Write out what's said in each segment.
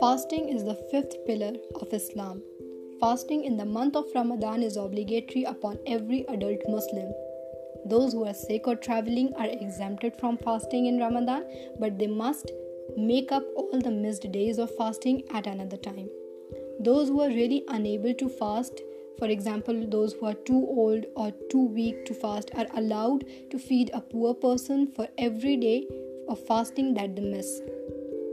Fasting is the fifth pillar of Islam. Fasting in the month of Ramadan is obligatory upon every adult Muslim. Those who are sick or traveling are exempted from fasting in Ramadan, but they must make up all the missed days of fasting at another time. Those who are really unable to fast, for example, those who are too old or too weak to fast, are allowed to feed a poor person for every day of fasting that they miss.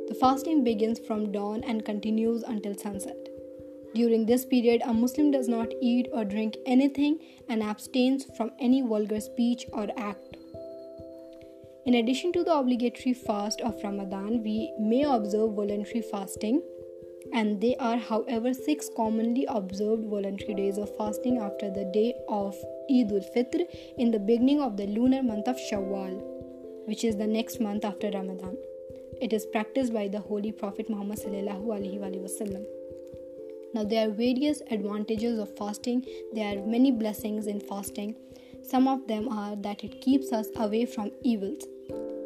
The fasting begins from dawn and continues until sunset. During this period, a Muslim does not eat or drink anything and abstains from any vulgar speech or act. In addition to the obligatory fast of Ramadan, we may observe voluntary fasting, and they are, however, six commonly observed voluntary days of fasting after the day of Eid ul Fitr in the beginning of the lunar month of Shawwal, which is the next month after Ramadan. It is practiced by the Holy Prophet Muhammad. Now, there are various advantages of fasting, there are many blessings in fasting. Some of them are that it keeps us away from evils.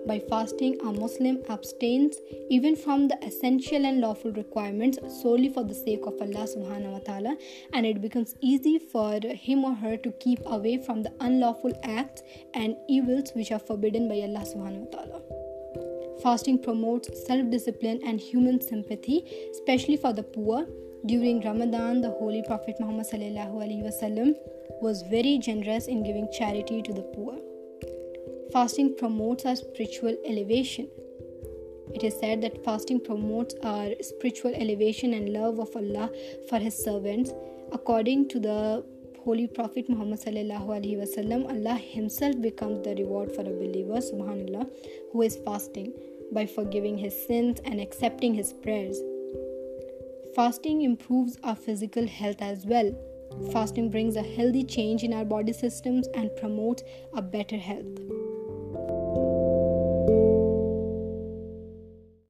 By fasting, a Muslim abstains even from the essential and lawful requirements solely for the sake of Allah subhanahu wa ta'ala, and it becomes easy for him or her to keep away from the unlawful acts and evils which are forbidden by Allah subhanahu wa ta'ala. Fasting promotes self discipline and human sympathy, especially for the poor. During Ramadan, the Holy Prophet Muhammad was very generous in giving charity to the poor. Fasting promotes our spiritual elevation. It is said that fasting promotes our spiritual elevation and love of Allah for His servants. According to the Holy Prophet Muhammad wasallam, Allah Himself becomes the reward for a believer, subhanallah, who is fasting by forgiving his sins and accepting his prayers. Fasting improves our physical health as well. Fasting brings a healthy change in our body systems and promotes a better health.